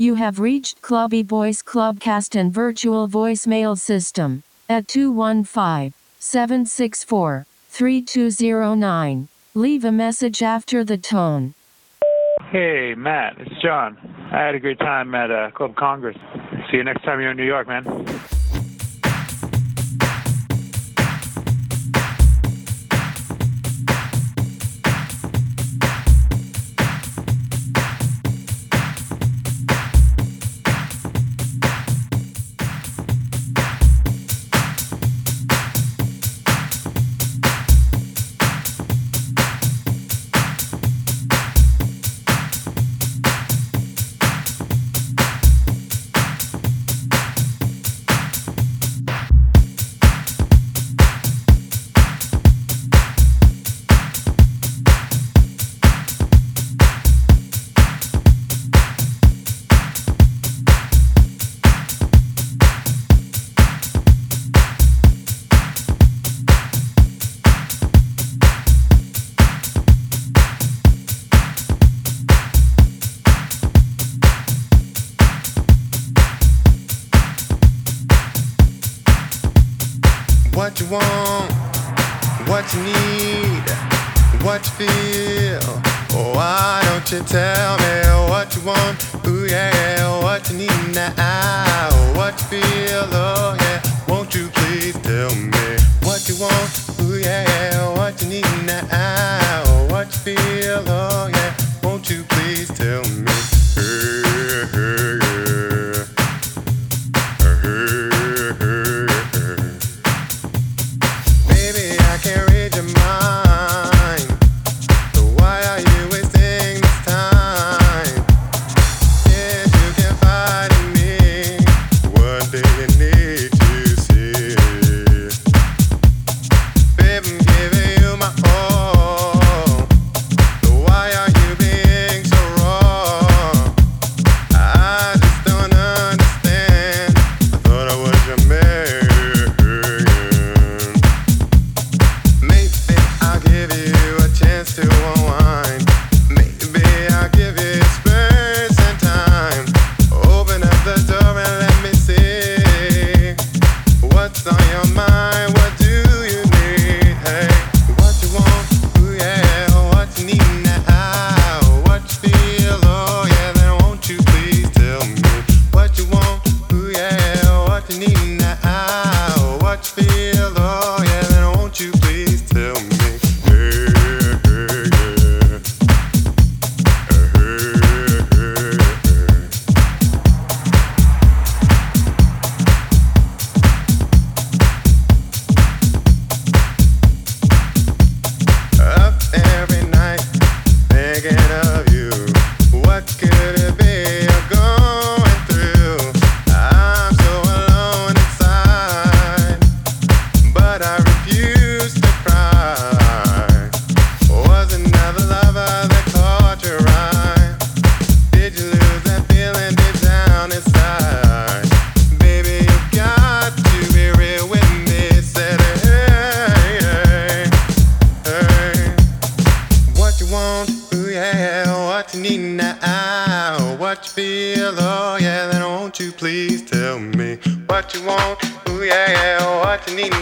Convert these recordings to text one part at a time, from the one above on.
You have reached Clubby Voice Clubcast and virtual voicemail system at 215 764 3209. Leave a message after the tone. Hey, Matt, it's John. I had a great time at uh, Club Congress. See you next time you're in New York, man.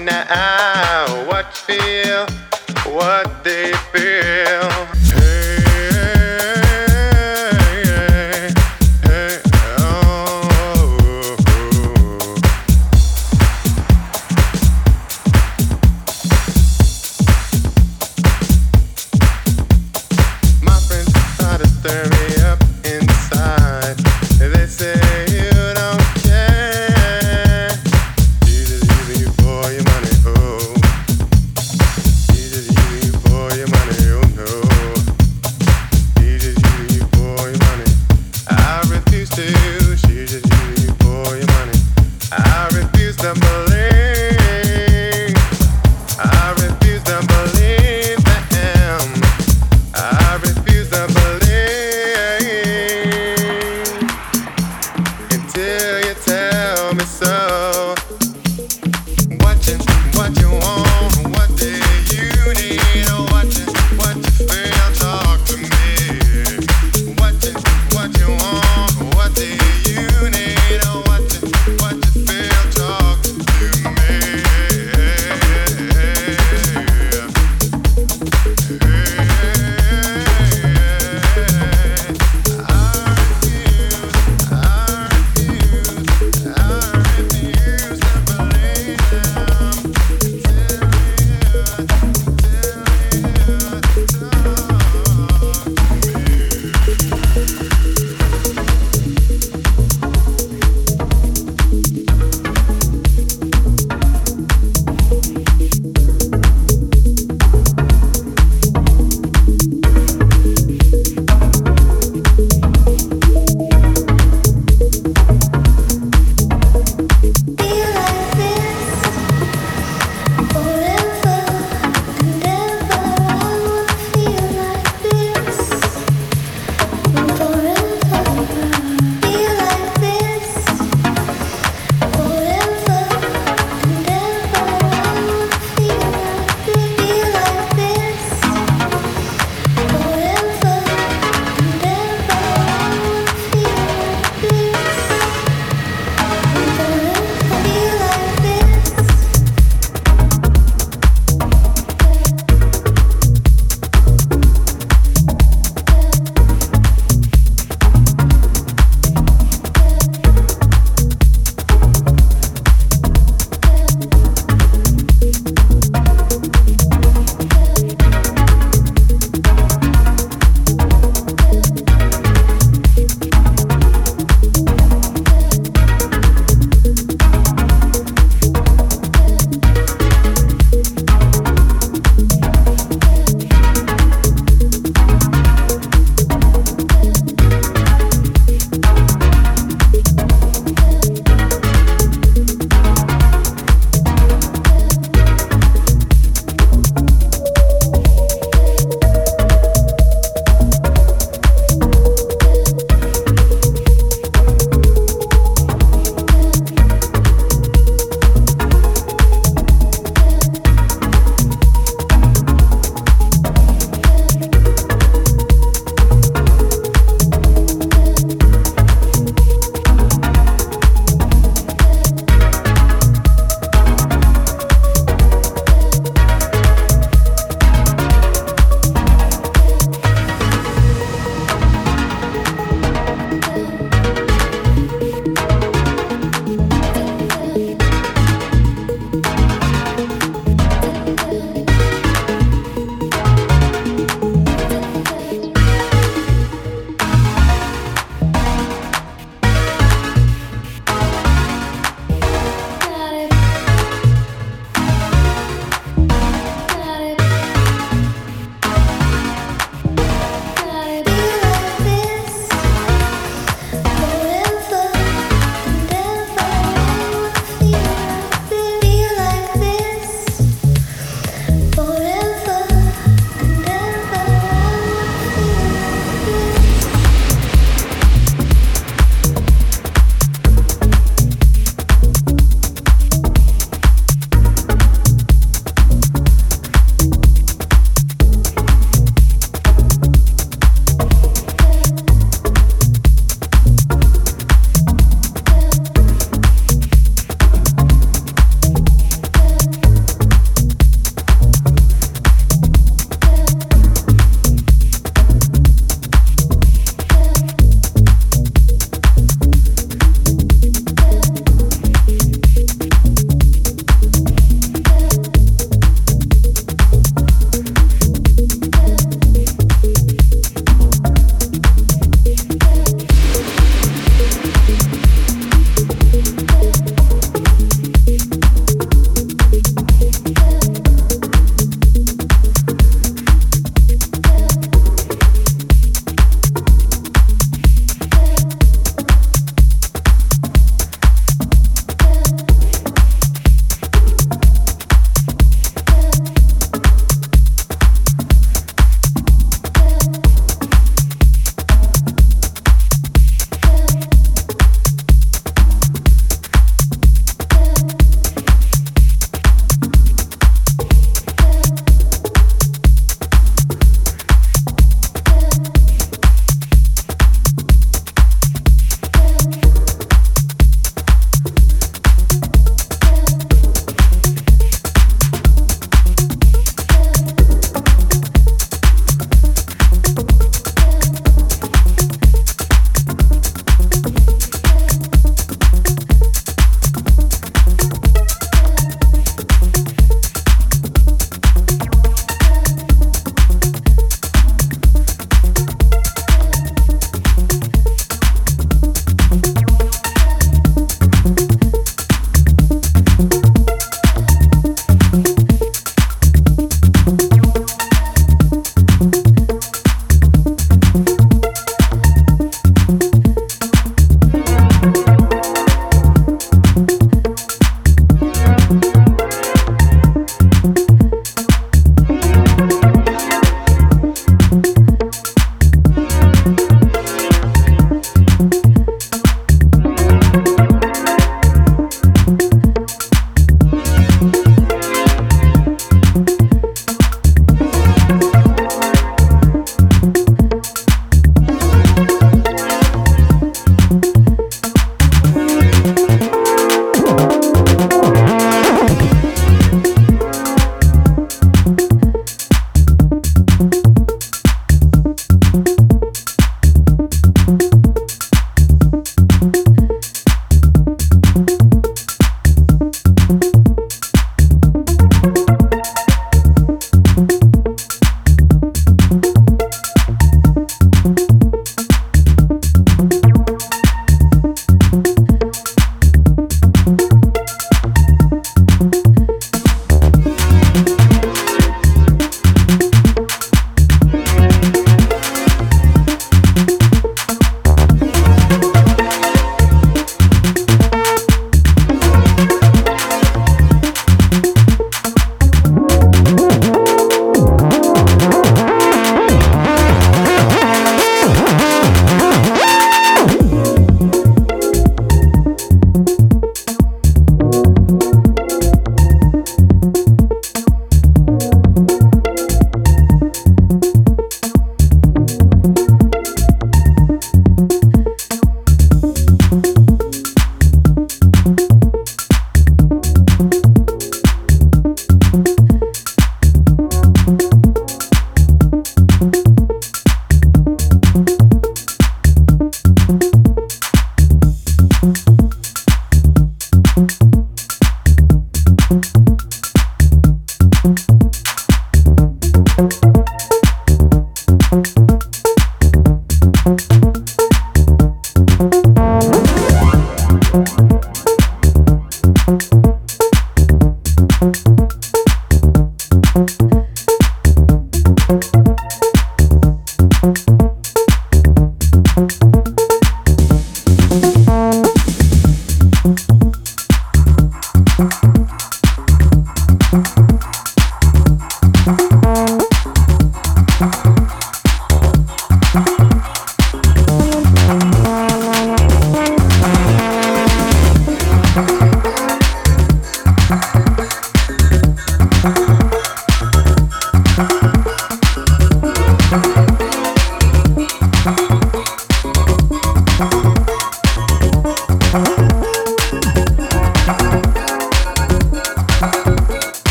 now what feel, what they feel.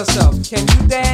Yourself, can you dance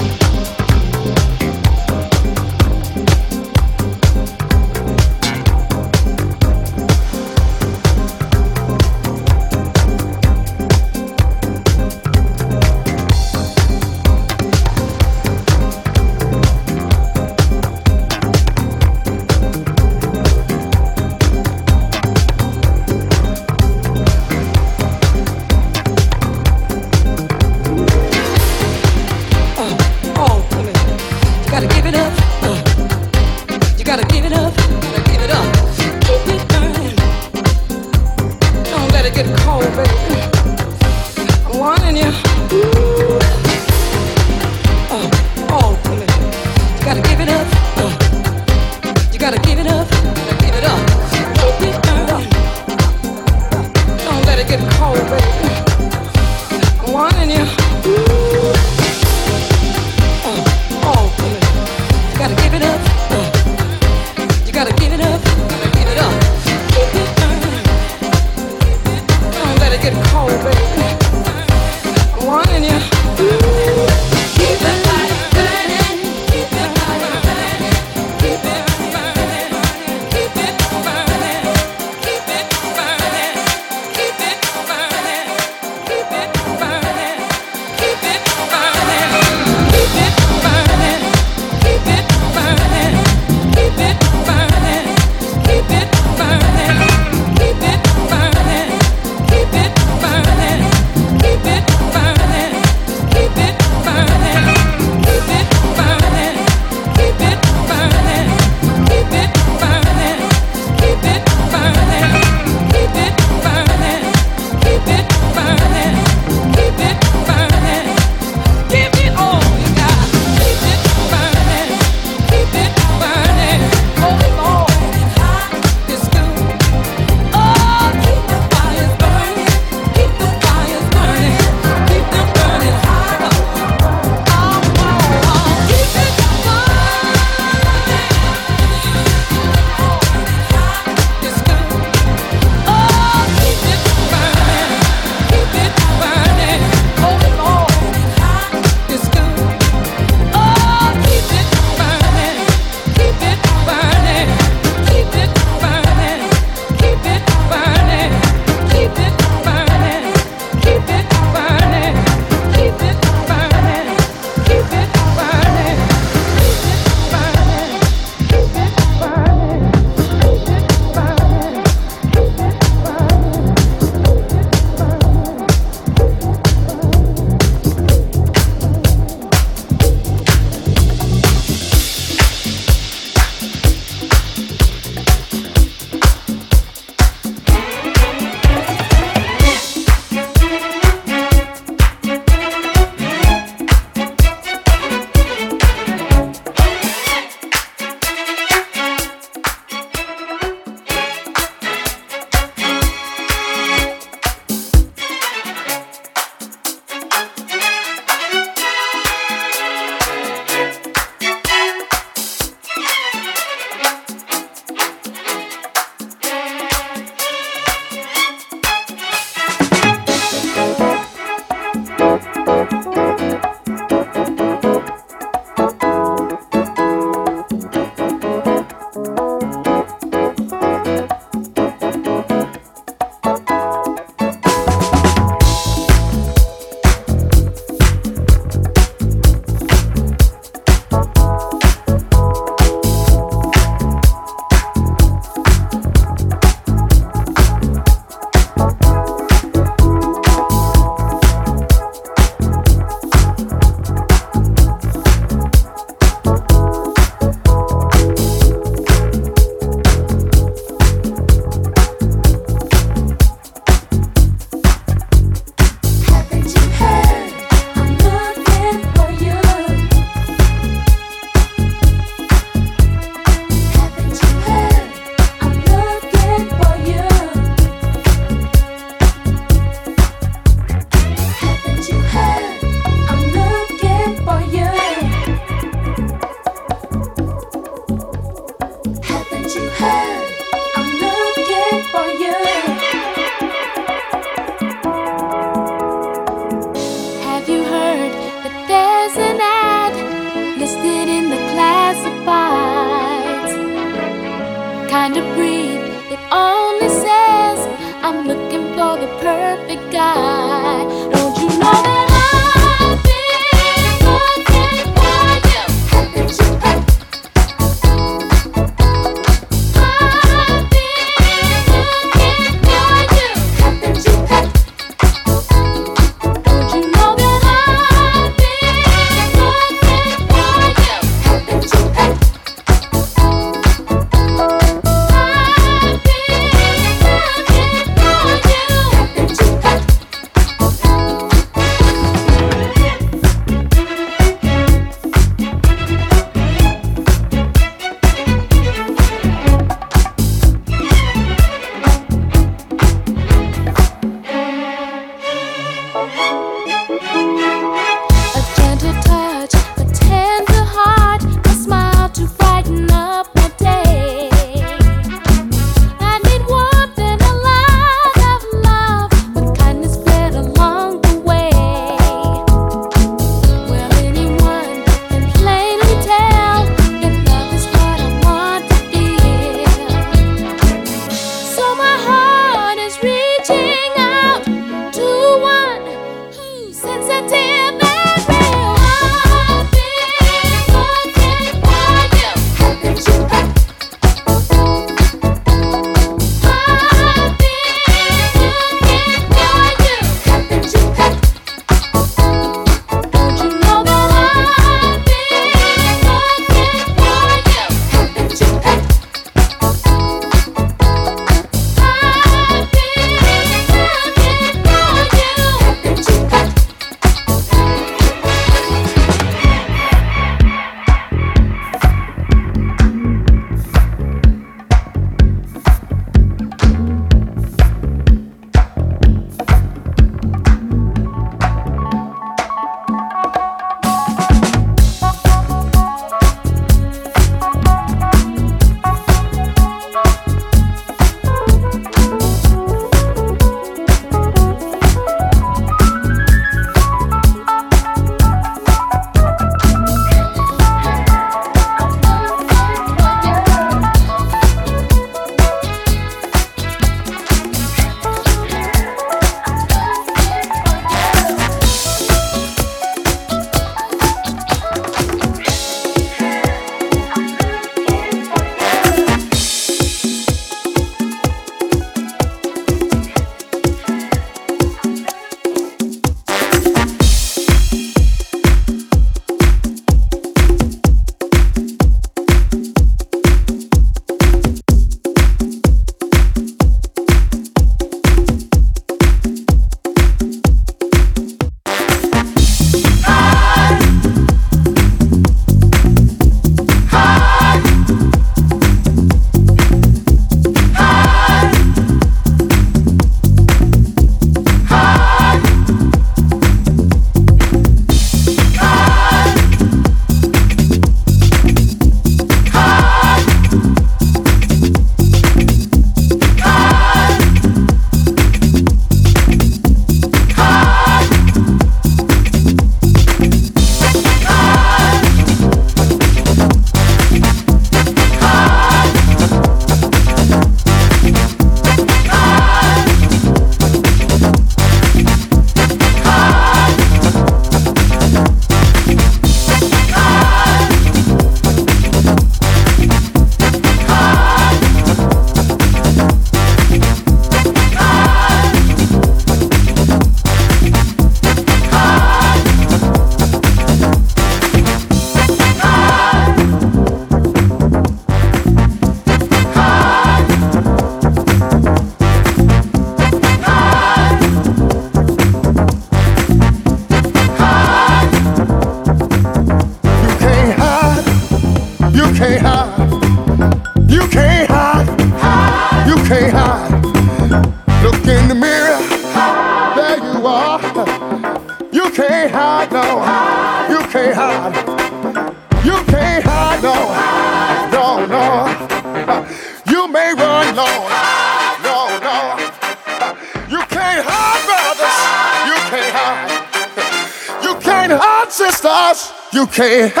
You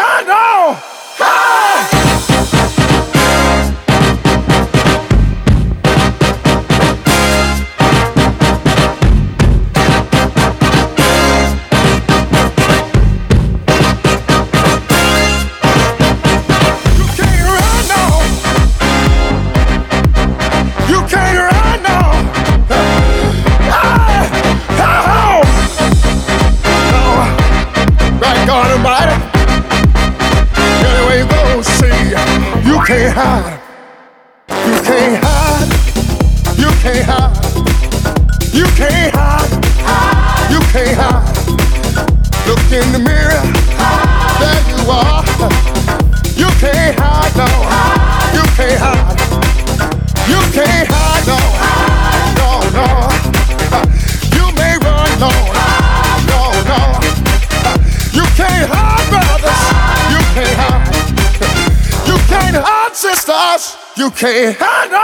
can't hide,